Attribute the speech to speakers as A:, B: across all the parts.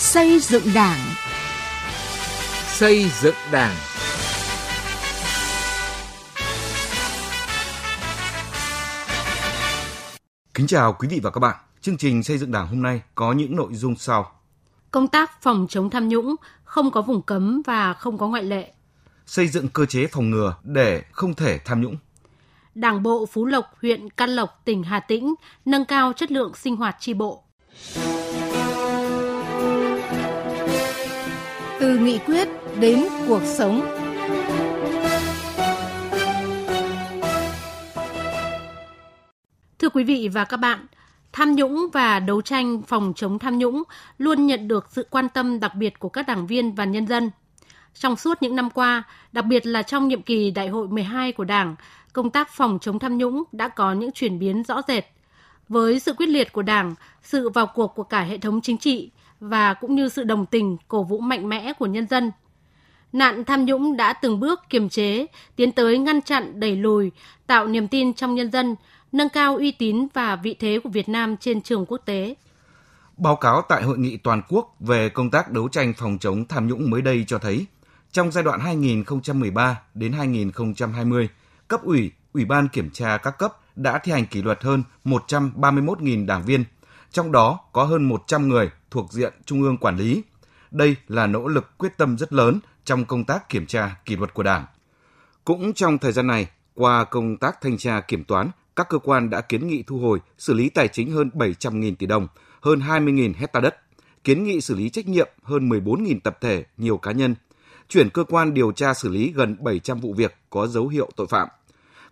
A: Xây dựng Đảng.
B: Xây dựng Đảng.
C: Kính chào quý vị và các bạn. Chương trình xây dựng Đảng hôm nay có những nội dung sau.
D: Công tác phòng chống tham nhũng không có vùng cấm và không có ngoại lệ.
C: Xây dựng cơ chế phòng ngừa để không thể tham nhũng.
D: Đảng bộ Phú Lộc, huyện Căn Lộc, tỉnh Hà Tĩnh nâng cao chất lượng sinh hoạt tri bộ.
A: Từ nghị quyết đến cuộc sống.
D: Thưa quý vị và các bạn, tham nhũng và đấu tranh phòng chống tham nhũng luôn nhận được sự quan tâm đặc biệt của các đảng viên và nhân dân. Trong suốt những năm qua, đặc biệt là trong nhiệm kỳ Đại hội 12 của Đảng, công tác phòng chống tham nhũng đã có những chuyển biến rõ rệt. Với sự quyết liệt của Đảng, sự vào cuộc của cả hệ thống chính trị và cũng như sự đồng tình, cổ vũ mạnh mẽ của nhân dân, nạn tham nhũng đã từng bước kiềm chế, tiến tới ngăn chặn, đẩy lùi, tạo niềm tin trong nhân dân, nâng cao uy tín và vị thế của Việt Nam trên trường quốc tế.
C: Báo cáo tại hội nghị toàn quốc về công tác đấu tranh phòng chống tham nhũng mới đây cho thấy, trong giai đoạn 2013 đến 2020, cấp ủy, ủy ban kiểm tra các cấp đã thi hành kỷ luật hơn 131.000 đảng viên, trong đó có hơn 100 người thuộc diện Trung ương quản lý. Đây là nỗ lực quyết tâm rất lớn trong công tác kiểm tra kỷ luật của Đảng. Cũng trong thời gian này, qua công tác thanh tra kiểm toán, các cơ quan đã kiến nghị thu hồi, xử lý tài chính hơn 700.000 tỷ đồng, hơn 20.000 hecta đất, kiến nghị xử lý trách nhiệm hơn 14.000 tập thể, nhiều cá nhân, chuyển cơ quan điều tra xử lý gần 700 vụ việc có dấu hiệu tội phạm.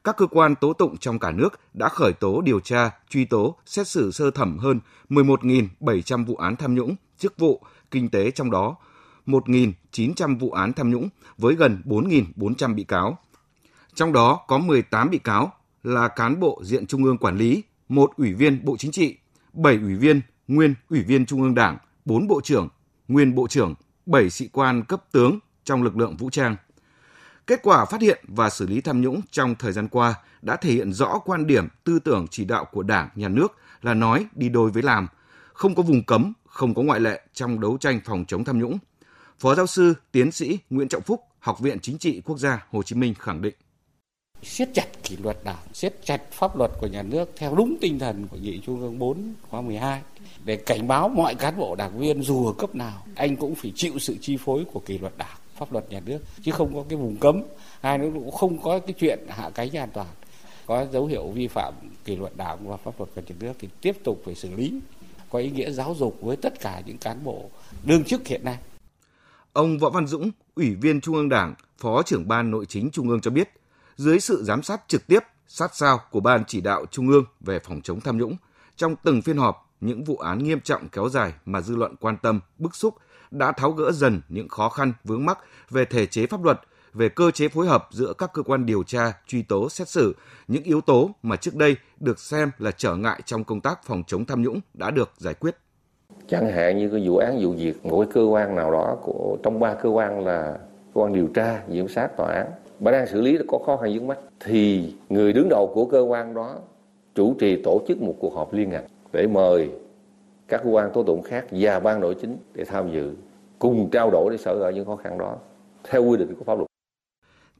C: Các cơ quan tố tụng trong cả nước đã khởi tố điều tra, truy tố, xét xử sơ thẩm hơn 11.700 vụ án tham nhũng, chức vụ, kinh tế trong đó 1.900 vụ án tham nhũng với gần 4.400 bị cáo. Trong đó có 18 bị cáo là cán bộ diện Trung ương quản lý, một ủy viên Bộ Chính trị, 7 ủy viên, nguyên ủy viên Trung ương Đảng, 4 bộ trưởng, nguyên bộ trưởng, 7 sĩ quan cấp tướng trong lực lượng vũ trang. Kết quả phát hiện và xử lý tham nhũng trong thời gian qua đã thể hiện rõ quan điểm tư tưởng chỉ đạo của Đảng, Nhà nước là nói đi đôi với làm, không có vùng cấm, không có ngoại lệ trong đấu tranh phòng chống tham nhũng. Phó giáo sư, tiến sĩ Nguyễn Trọng Phúc, Học viện Chính trị Quốc gia Hồ Chí Minh khẳng định
E: siết chặt kỷ luật đảng, siết chặt pháp luật của nhà nước theo đúng tinh thần của nghị trung ương 4 khóa 12 để cảnh báo mọi cán bộ đảng viên dù ở cấp nào anh cũng phải chịu sự chi phối của kỷ luật đảng, pháp luật nhà nước chứ không có cái vùng cấm, hai nữa cũng không có cái chuyện hạ cánh an toàn. Có dấu hiệu vi phạm kỷ luật đảng và pháp luật của nhà nước thì tiếp tục phải xử lý có ý nghĩa giáo dục với tất cả những cán bộ đương chức hiện nay.
C: Ông Võ Văn Dũng, Ủy viên Trung ương Đảng, Phó trưởng Ban Nội chính Trung ương cho biết, dưới sự giám sát trực tiếp, sát sao của Ban chỉ đạo Trung ương về phòng chống tham nhũng, trong từng phiên họp, những vụ án nghiêm trọng kéo dài mà dư luận quan tâm, bức xúc đã tháo gỡ dần những khó khăn vướng mắc về thể chế pháp luật, về cơ chế phối hợp giữa các cơ quan điều tra, truy tố, xét xử, những yếu tố mà trước đây được xem là trở ngại trong công tác phòng chống tham nhũng đã được giải quyết.
F: Chẳng hạn như cái vụ án vụ việc mỗi cơ quan nào đó của trong ba cơ quan là cơ quan điều tra, giám sát, tòa án mà đang xử lý có khó khăn vướng mắt thì người đứng đầu của cơ quan đó chủ trì tổ chức một cuộc họp liên ngành để mời các cơ quan tố tụng khác và ban nội chính để tham dự cùng trao đổi để sở gỡ những khó khăn đó theo quy định của pháp luật.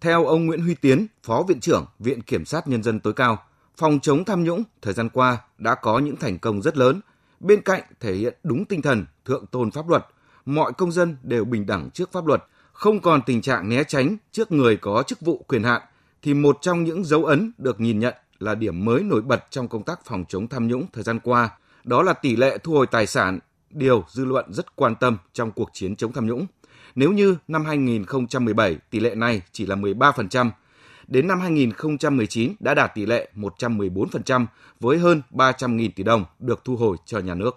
C: Theo ông Nguyễn Huy Tiến, Phó Viện trưởng Viện Kiểm sát Nhân dân tối cao, phòng chống tham nhũng thời gian qua đã có những thành công rất lớn. Bên cạnh thể hiện đúng tinh thần thượng tôn pháp luật, mọi công dân đều bình đẳng trước pháp luật – không còn tình trạng né tránh trước người có chức vụ quyền hạn thì một trong những dấu ấn được nhìn nhận là điểm mới nổi bật trong công tác phòng chống tham nhũng thời gian qua, đó là tỷ lệ thu hồi tài sản, điều dư luận rất quan tâm trong cuộc chiến chống tham nhũng. Nếu như năm 2017 tỷ lệ này chỉ là 13%, đến năm 2019 đã đạt tỷ lệ 114% với hơn 300.000 tỷ đồng được thu hồi cho nhà nước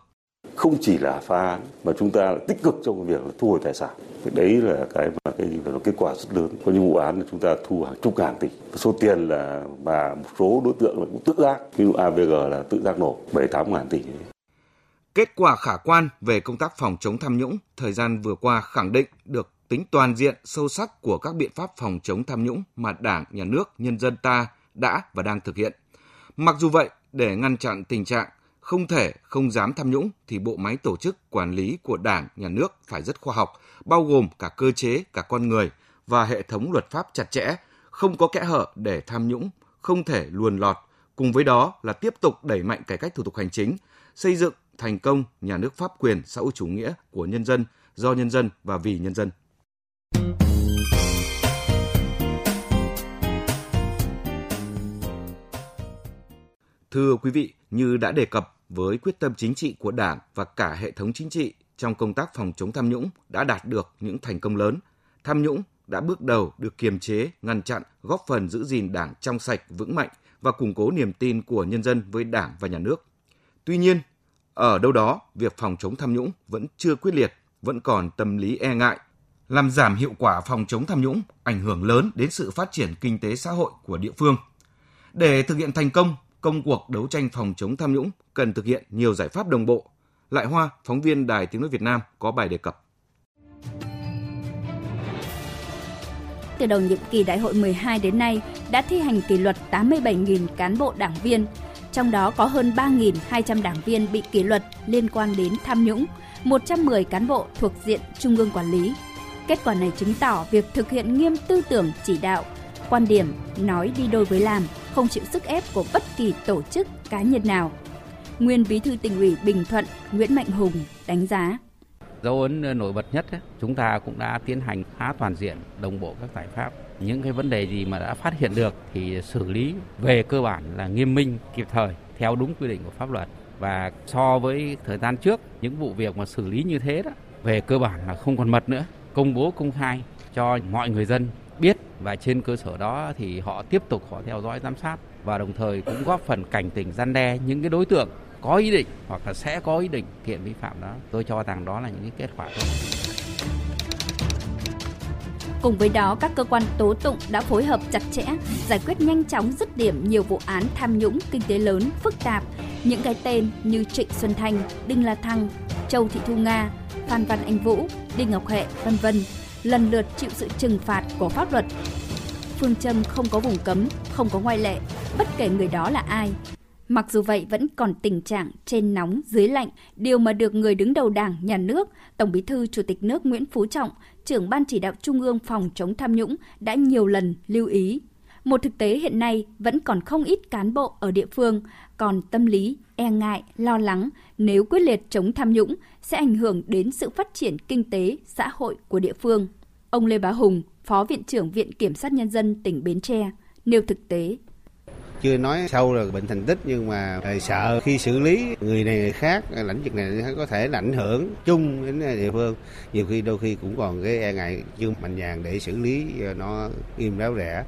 G: không chỉ là phá án mà chúng ta tích cực trong việc là thu hồi tài sản. Đấy là cái mà cái là kết quả rất lớn. Có những vụ án là chúng ta thu hàng chục ngàn tỷ. Số tiền là mà một số đối tượng là cũng tự giác. Ví dụ AVG là tự giác nộp bảy tám ngàn tỷ.
C: Kết quả khả quan về công tác phòng chống tham nhũng thời gian vừa qua khẳng định được tính toàn diện sâu sắc của các biện pháp phòng chống tham nhũng mà Đảng, Nhà nước, nhân dân ta đã và đang thực hiện. Mặc dù vậy, để ngăn chặn tình trạng không thể, không dám tham nhũng thì bộ máy tổ chức quản lý của Đảng, Nhà nước phải rất khoa học, bao gồm cả cơ chế, cả con người và hệ thống luật pháp chặt chẽ, không có kẽ hở để tham nhũng, không thể luồn lọt. Cùng với đó là tiếp tục đẩy mạnh cải cách thủ tục hành chính, xây dựng thành công nhà nước pháp quyền xã hội chủ nghĩa của nhân dân, do nhân dân và vì nhân dân. Thưa quý vị, như đã đề cập với quyết tâm chính trị của Đảng và cả hệ thống chính trị trong công tác phòng chống tham nhũng đã đạt được những thành công lớn. Tham nhũng đã bước đầu được kiềm chế, ngăn chặn, góp phần giữ gìn Đảng trong sạch, vững mạnh và củng cố niềm tin của nhân dân với Đảng và nhà nước. Tuy nhiên, ở đâu đó, việc phòng chống tham nhũng vẫn chưa quyết liệt, vẫn còn tâm lý e ngại, làm giảm hiệu quả phòng chống tham nhũng, ảnh hưởng lớn đến sự phát triển kinh tế xã hội của địa phương. Để thực hiện thành công, công cuộc đấu tranh phòng chống tham nhũng cần thực hiện nhiều giải pháp đồng bộ. Lại Hoa, phóng viên Đài Tiếng Nói Việt Nam có bài đề cập.
B: Từ đầu nhiệm kỳ đại hội 12 đến nay đã thi hành kỷ luật 87.000 cán bộ đảng viên, trong đó có hơn 3.200 đảng viên bị kỷ luật liên quan đến tham nhũng, 110 cán bộ thuộc diện trung ương quản lý. Kết quả này chứng tỏ việc thực hiện nghiêm tư tưởng chỉ đạo, quan điểm nói đi đôi với làm, không chịu sức ép của bất kỳ tổ chức, cá nhân nào. Nguyên Bí thư tỉnh ủy Bình Thuận Nguyễn Mạnh Hùng đánh giá.
H: Dấu ấn ờ, nổi bật nhất chúng ta cũng đã tiến hành khá toàn diện, đồng bộ các giải pháp. Những cái vấn đề gì mà đã phát hiện được thì xử lý về cơ bản là nghiêm minh, kịp thời, theo đúng quy định của pháp luật. Và so với thời gian trước, những vụ việc mà xử lý như thế đó, về cơ bản là không còn mật nữa. Công bố, công khai cho mọi người dân biết và trên cơ sở đó thì họ tiếp tục họ theo dõi giám sát và đồng thời cũng góp phần cảnh tỉnh gian đe những cái đối tượng có ý định hoặc là sẽ có ý định kiện vi phạm đó. Tôi cho rằng đó là những cái kết quả tốt.
B: Cùng với đó, các cơ quan tố tụng đã phối hợp chặt chẽ, giải quyết nhanh chóng dứt điểm nhiều vụ án tham nhũng kinh tế lớn, phức tạp. Những cái tên như Trịnh Xuân Thanh, Đinh La Thăng, Châu Thị Thu Nga, Phan Văn Anh Vũ, Đinh Ngọc Hệ, vân vân lần lượt chịu sự trừng phạt của pháp luật. Phương châm không có vùng cấm, không có ngoại lệ, bất kể người đó là ai, Mặc dù vậy vẫn còn tình trạng trên nóng dưới lạnh, điều mà được người đứng đầu Đảng, Nhà nước, Tổng Bí thư Chủ tịch nước Nguyễn Phú Trọng, trưởng ban chỉ đạo Trung ương phòng chống tham nhũng đã nhiều lần lưu ý. Một thực tế hiện nay vẫn còn không ít cán bộ ở địa phương còn tâm lý e ngại, lo lắng nếu quyết liệt chống tham nhũng sẽ ảnh hưởng đến sự phát triển kinh tế, xã hội của địa phương. Ông Lê Bá Hùng, Phó Viện trưởng Viện Kiểm sát Nhân dân tỉnh Bến Tre, nêu thực tế.
I: Chưa nói sâu là bệnh thành tích nhưng mà sợ khi xử lý người này người khác lãnh vực này có thể ảnh hưởng chung đến địa phương. Nhiều khi đôi khi cũng còn cái e ngại chưa mạnh dạn để xử lý nó im ráo rẻ.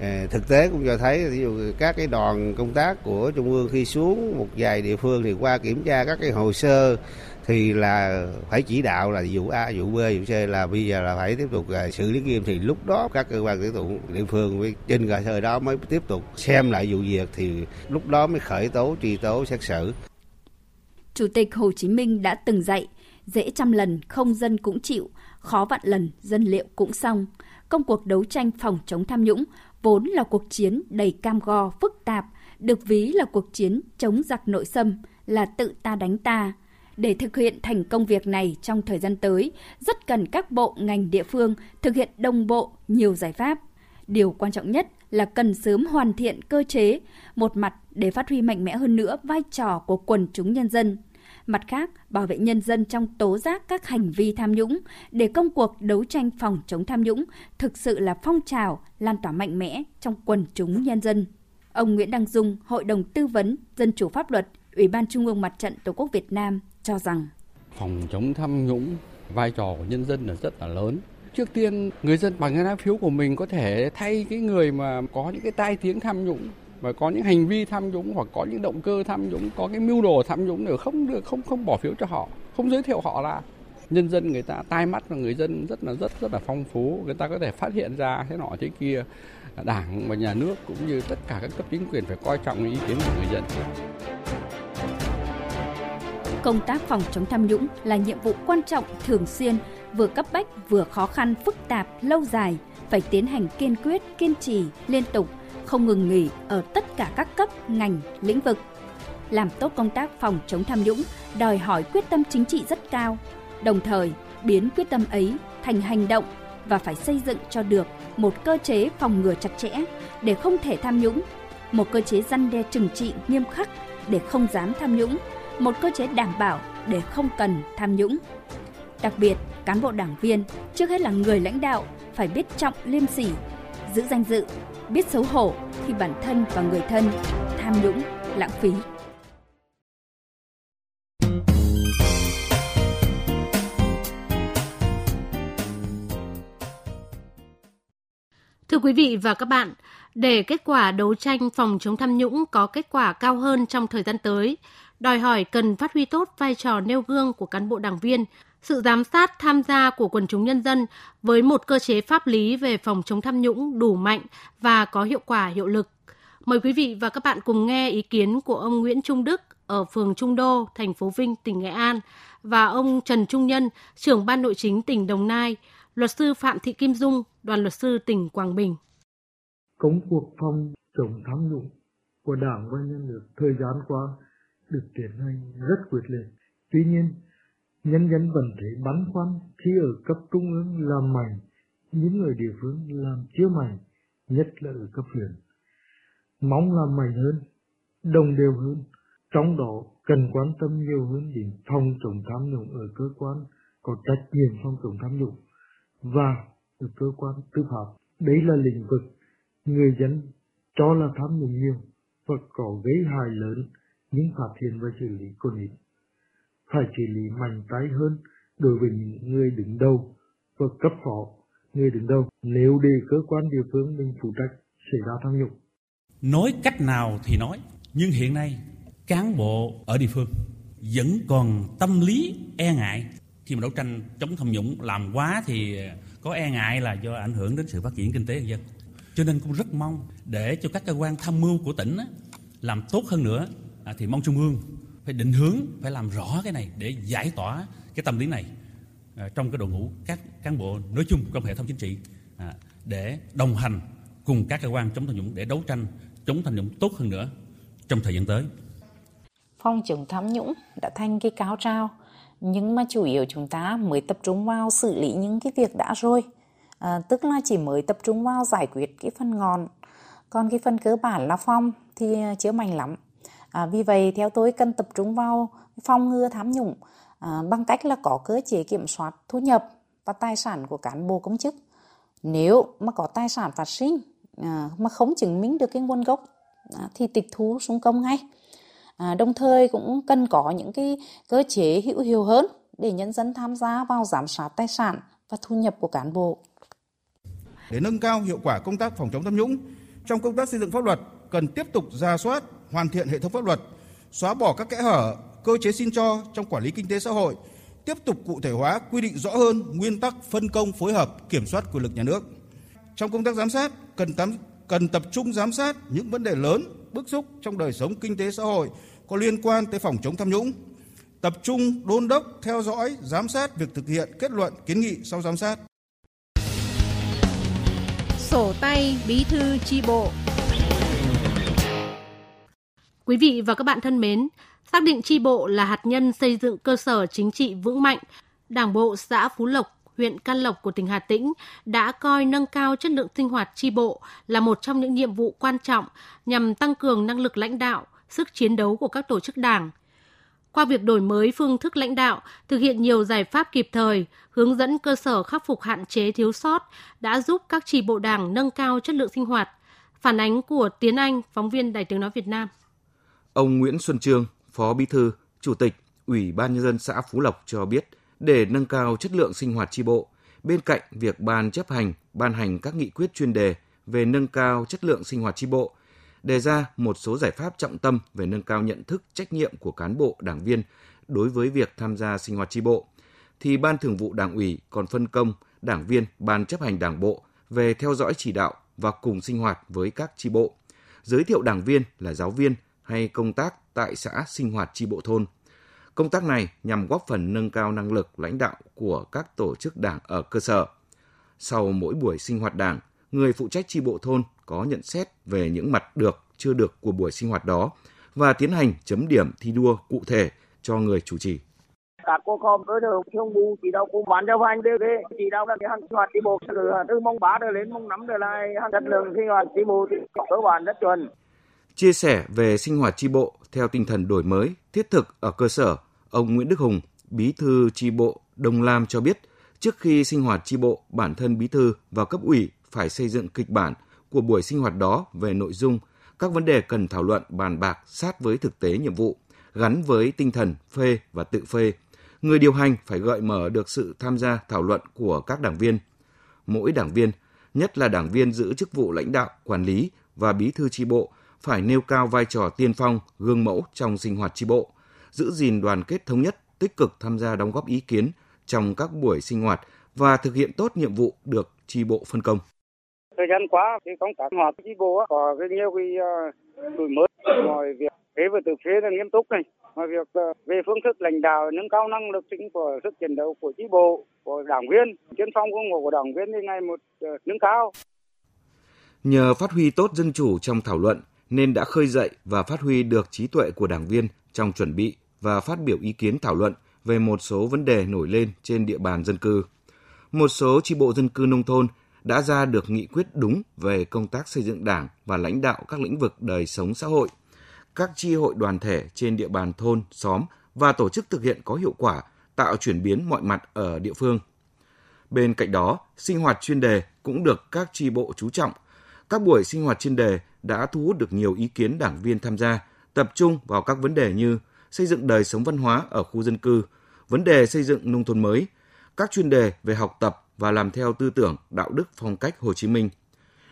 I: Ờ, thực tế cũng cho thấy ví dụ các cái đoàn công tác của trung ương khi xuống một vài địa phương thì qua kiểm tra các cái hồ sơ thì là phải chỉ đạo là vụ A, vụ B, vụ C là bây giờ là phải tiếp tục ờ, xử lý nghiêm thì lúc đó các cơ quan tố tụng địa phương với trên cơ sở đó mới tiếp tục xem lại vụ việc thì lúc đó mới khởi tố truy tố xét xử.
B: Chủ tịch Hồ Chí Minh đã từng dạy, dễ trăm lần không dân cũng chịu, khó vạn lần dân liệu cũng xong. Công cuộc đấu tranh phòng chống tham nhũng vốn là cuộc chiến đầy cam go, phức tạp, được ví là cuộc chiến chống giặc nội xâm, là tự ta đánh ta, để thực hiện thành công việc này trong thời gian tới, rất cần các bộ ngành địa phương thực hiện đồng bộ nhiều giải pháp. Điều quan trọng nhất là cần sớm hoàn thiện cơ chế, một mặt để phát huy mạnh mẽ hơn nữa vai trò của quần chúng nhân dân, mặt khác bảo vệ nhân dân trong tố giác các hành vi tham nhũng để công cuộc đấu tranh phòng chống tham nhũng thực sự là phong trào lan tỏa mạnh mẽ trong quần chúng nhân dân. Ông Nguyễn Đăng Dung, Hội đồng Tư vấn Dân chủ Pháp luật, Ủy ban Trung ương Mặt trận Tổ quốc Việt Nam cho rằng
H: phòng chống tham nhũng vai trò của nhân dân là rất là lớn trước tiên người dân bằng cái lá phiếu của mình có thể thay cái người mà có những cái tai tiếng tham nhũng và có những hành vi tham nhũng hoặc có những động cơ tham nhũng có cái mưu đồ tham nhũng để không được không không bỏ phiếu cho họ không giới thiệu họ là nhân dân người ta tai mắt và người dân rất là rất rất là phong phú. Người ta có thể phát hiện ra thế nọ thế kia. Đảng và nhà nước cũng như tất cả các cấp chính quyền phải coi trọng ý kiến của người dân.
B: Công tác phòng chống tham nhũng là nhiệm vụ quan trọng thường xuyên, vừa cấp bách vừa khó khăn phức tạp lâu dài, phải tiến hành kiên quyết, kiên trì, liên tục, không ngừng nghỉ ở tất cả các cấp, ngành, lĩnh vực. làm tốt công tác phòng chống tham nhũng đòi hỏi quyết tâm chính trị rất cao, đồng thời biến quyết tâm ấy thành hành động và phải xây dựng cho được một cơ chế phòng ngừa chặt chẽ để không thể tham nhũng, một cơ chế răn đe trừng trị nghiêm khắc để không dám tham nhũng, một cơ chế đảm bảo để không cần tham nhũng. Đặc biệt, cán bộ đảng viên trước hết là người lãnh đạo phải biết trọng liêm sỉ, giữ danh dự, biết xấu hổ khi bản thân và người thân tham nhũng, lãng phí.
D: Thưa quý vị và các bạn, để kết quả đấu tranh phòng chống tham nhũng có kết quả cao hơn trong thời gian tới, đòi hỏi cần phát huy tốt vai trò nêu gương của cán bộ đảng viên, sự giám sát tham gia của quần chúng nhân dân với một cơ chế pháp lý về phòng chống tham nhũng đủ mạnh và có hiệu quả hiệu lực. Mời quý vị và các bạn cùng nghe ý kiến của ông Nguyễn Trung Đức ở phường Trung Đô, thành phố Vinh, tỉnh Nghệ An và ông Trần Trung Nhân, trưởng ban nội chính tỉnh Đồng Nai, luật sư Phạm Thị Kim Dung, đoàn luật sư tỉnh Quảng Bình.
J: Công cuộc phòng chống tham nhũng của Đảng và nhân nước thời gian qua được tiến hành rất quyết liệt. Tuy nhiên, nhân dân vẫn thấy băn khoăn khi ở cấp trung ương làm mạnh, những người địa phương làm chưa mạnh, nhất là ở cấp huyện. Mong làm mạnh hơn, đồng đều hơn, trong đó cần quan tâm nhiều hơn đến phòng chống tham nhũng ở cơ quan có trách nhiệm phòng chống tham nhũng và ở cơ quan tư pháp. Đấy là lĩnh vực người dân cho là tham nhũng nhiều và có gây hại lớn những phát hiện và xử lý còn ít. Phải xử lý mạnh tay hơn đối với những người đứng đầu và cấp phó người đứng đầu nếu để cơ quan địa phương mình phụ trách xảy ra tham nhũng.
K: Nói cách nào thì nói, nhưng hiện nay cán bộ ở địa phương vẫn còn tâm lý e ngại khi mà đấu tranh chống tham nhũng làm quá thì có e ngại là do ảnh hưởng đến sự phát triển kinh tế nhân dân. Cho nên cũng rất mong để cho các cơ quan tham mưu của tỉnh làm tốt hơn nữa à, thì mong trung ương phải định hướng phải làm rõ cái này để giải tỏa cái tâm lý này à, trong cái đội ngũ các cán bộ nói chung trong hệ thống chính trị à, để đồng hành cùng các cơ quan chống tham nhũng để đấu tranh chống tham nhũng tốt hơn nữa trong thời gian tới.
L: phong chống tham nhũng đã thành cái cáo trao nhưng mà chủ yếu chúng ta mới tập trung vào xử lý những cái việc đã rồi. À, tức là chỉ mới tập trung vào giải quyết cái phần ngọn. Còn cái phần cơ bản là phong thì chưa mạnh lắm à, vì vậy theo tôi cần tập trung vào phòng ngừa tham nhũng à, bằng cách là có cơ chế kiểm soát thu nhập và tài sản của cán bộ công chức nếu mà có tài sản phát sinh à, mà không chứng minh được cái nguồn gốc à, thì tịch thu xuống công ngay à, đồng thời cũng cần có những cái cơ chế hữu hiệu hơn để nhân dân tham gia vào giám sát tài sản và thu nhập của cán bộ.
M: Để nâng cao hiệu quả công tác phòng chống tham nhũng, trong công tác xây dựng pháp luật cần tiếp tục ra soát, hoàn thiện hệ thống pháp luật, xóa bỏ các kẽ hở, cơ chế xin cho trong quản lý kinh tế xã hội, tiếp tục cụ thể hóa quy định rõ hơn nguyên tắc phân công phối hợp kiểm soát quyền lực nhà nước. Trong công tác giám sát cần tắm, cần tập trung giám sát những vấn đề lớn, bức xúc trong đời sống kinh tế xã hội có liên quan tới phòng chống tham nhũng, tập trung đôn đốc, theo dõi, giám sát việc thực hiện kết luận kiến nghị sau giám sát.
A: Sổ tay bí thư chi bộ
D: Quý vị và các bạn thân mến, xác định tri bộ là hạt nhân xây dựng cơ sở chính trị vững mạnh, Đảng bộ xã Phú Lộc, huyện Can Lộc của tỉnh Hà Tĩnh đã coi nâng cao chất lượng sinh hoạt tri bộ là một trong những nhiệm vụ quan trọng nhằm tăng cường năng lực lãnh đạo, sức chiến đấu của các tổ chức đảng. Qua việc đổi mới phương thức lãnh đạo, thực hiện nhiều giải pháp kịp thời, hướng dẫn cơ sở khắc phục hạn chế thiếu sót đã giúp các tri bộ đảng nâng cao chất lượng sinh hoạt. Phản ánh của Tiến Anh, phóng viên Đài tiếng nói Việt Nam.
C: Ông Nguyễn Xuân Trương, Phó Bí thư, Chủ tịch Ủy ban nhân dân xã Phú Lộc cho biết, để nâng cao chất lượng sinh hoạt chi bộ, bên cạnh việc ban chấp hành ban hành các nghị quyết chuyên đề về nâng cao chất lượng sinh hoạt chi bộ, đề ra một số giải pháp trọng tâm về nâng cao nhận thức trách nhiệm của cán bộ đảng viên đối với việc tham gia sinh hoạt chi bộ thì ban thường vụ đảng ủy còn phân công đảng viên ban chấp hành đảng bộ về theo dõi chỉ đạo và cùng sinh hoạt với các chi bộ. Giới thiệu đảng viên là giáo viên hay công tác tại xã sinh hoạt chi bộ thôn. Công tác này nhằm góp phần nâng cao năng lực lãnh đạo của các tổ chức đảng ở cơ sở. Sau mỗi buổi sinh hoạt đảng người phụ trách chi bộ thôn có nhận xét về những mặt được, chưa được của buổi sinh hoạt đó và tiến hành chấm điểm thi đua cụ thể cho người chủ trì.
N: Các cô họp cơ sở thường vụ chỉ đạo cùng ban chấp hành thế. chỉ đạo là cái hàng sinh hoạt chi bộ từ từ mong bá trở lên mong nắm trở lại hàng chất lượng sinh hoạt chi bộ thì cơ bản rất chuẩn
C: chia sẻ về sinh hoạt tri bộ theo tinh thần đổi mới, thiết thực ở cơ sở, ông Nguyễn Đức Hùng, Bí thư tri bộ Đông Lam cho biết, trước khi sinh hoạt tri bộ, bản thân bí thư và cấp ủy phải xây dựng kịch bản của buổi sinh hoạt đó về nội dung, các vấn đề cần thảo luận bàn bạc sát với thực tế nhiệm vụ, gắn với tinh thần phê và tự phê. Người điều hành phải gợi mở được sự tham gia thảo luận của các đảng viên. Mỗi đảng viên, nhất là đảng viên giữ chức vụ lãnh đạo, quản lý và bí thư tri bộ phải nêu cao vai trò tiên phong, gương mẫu trong sinh hoạt chi bộ, giữ gìn đoàn kết thống nhất, tích cực tham gia đóng góp ý kiến trong các buổi sinh hoạt và thực hiện tốt nhiệm vụ được chi bộ phân công.
N: Thời gian qua thì công tác hoạt chi bộ có nhiều cái ờ, đổi mới. Mọi việc phế và tự phế là nghiêm túc này. Mọi việc ờ, về phương thức lãnh đạo nâng cao năng lực chính của sức chiến đấu của chi bộ của đảng viên tiên phong công ngộ của đảng viên thì ngày một ờ, nâng cao.
C: Nhờ phát huy tốt dân chủ trong thảo luận nên đã khơi dậy và phát huy được trí tuệ của đảng viên trong chuẩn bị và phát biểu ý kiến thảo luận về một số vấn đề nổi lên trên địa bàn dân cư. Một số chi bộ dân cư nông thôn đã ra được nghị quyết đúng về công tác xây dựng đảng và lãnh đạo các lĩnh vực đời sống xã hội. Các chi hội đoàn thể trên địa bàn thôn, xóm và tổ chức thực hiện có hiệu quả, tạo chuyển biến mọi mặt ở địa phương. Bên cạnh đó, sinh hoạt chuyên đề cũng được các chi bộ chú trọng. Các buổi sinh hoạt chuyên đề đã thu hút được nhiều ý kiến đảng viên tham gia, tập trung vào các vấn đề như xây dựng đời sống văn hóa ở khu dân cư, vấn đề xây dựng nông thôn mới, các chuyên đề về học tập và làm theo tư tưởng, đạo đức phong cách Hồ Chí Minh.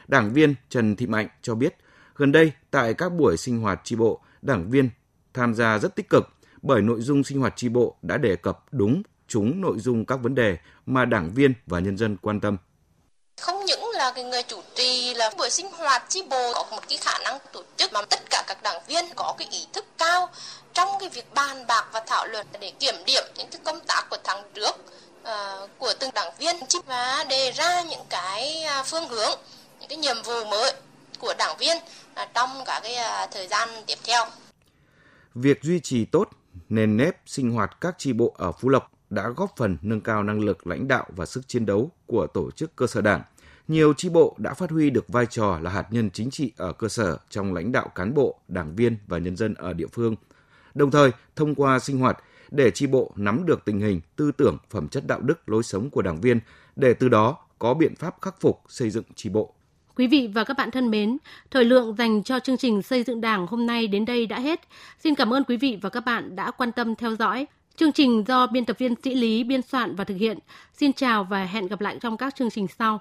C: Đảng viên Trần Thị Mạnh cho biết, gần đây tại các buổi sinh hoạt tri bộ, đảng viên tham gia rất tích cực bởi nội dung sinh hoạt tri bộ đã đề cập đúng, trúng nội dung các vấn đề mà đảng viên và nhân dân quan tâm.
O: Là cái người chủ trì là buổi sinh hoạt chi bộ có một cái khả năng tổ chức mà tất cả các đảng viên có cái ý thức cao trong cái việc bàn bạc và thảo luận để kiểm điểm những cái công tác của tháng trước uh, của từng đảng viên và đề ra những cái à, phương hướng những cái nhiệm vụ mới của đảng viên uh, trong cả cái uh, thời gian tiếp theo.
C: Việc duy trì tốt nền nếp sinh hoạt các tri bộ ở Phú Lộc đã góp phần nâng cao năng lực lãnh đạo và sức chiến đấu của tổ chức cơ sở đảng. Nhiều tri bộ đã phát huy được vai trò là hạt nhân chính trị ở cơ sở trong lãnh đạo cán bộ, đảng viên và nhân dân ở địa phương. Đồng thời, thông qua sinh hoạt để tri bộ nắm được tình hình, tư tưởng, phẩm chất đạo đức, lối sống của đảng viên để từ đó có biện pháp khắc phục xây dựng tri bộ.
D: Quý vị và các bạn thân mến, thời lượng dành cho chương trình xây dựng Đảng hôm nay đến đây đã hết. Xin cảm ơn quý vị và các bạn đã quan tâm theo dõi. Chương trình do biên tập viên Sĩ Lý biên soạn và thực hiện. Xin chào và hẹn gặp lại trong các chương trình sau.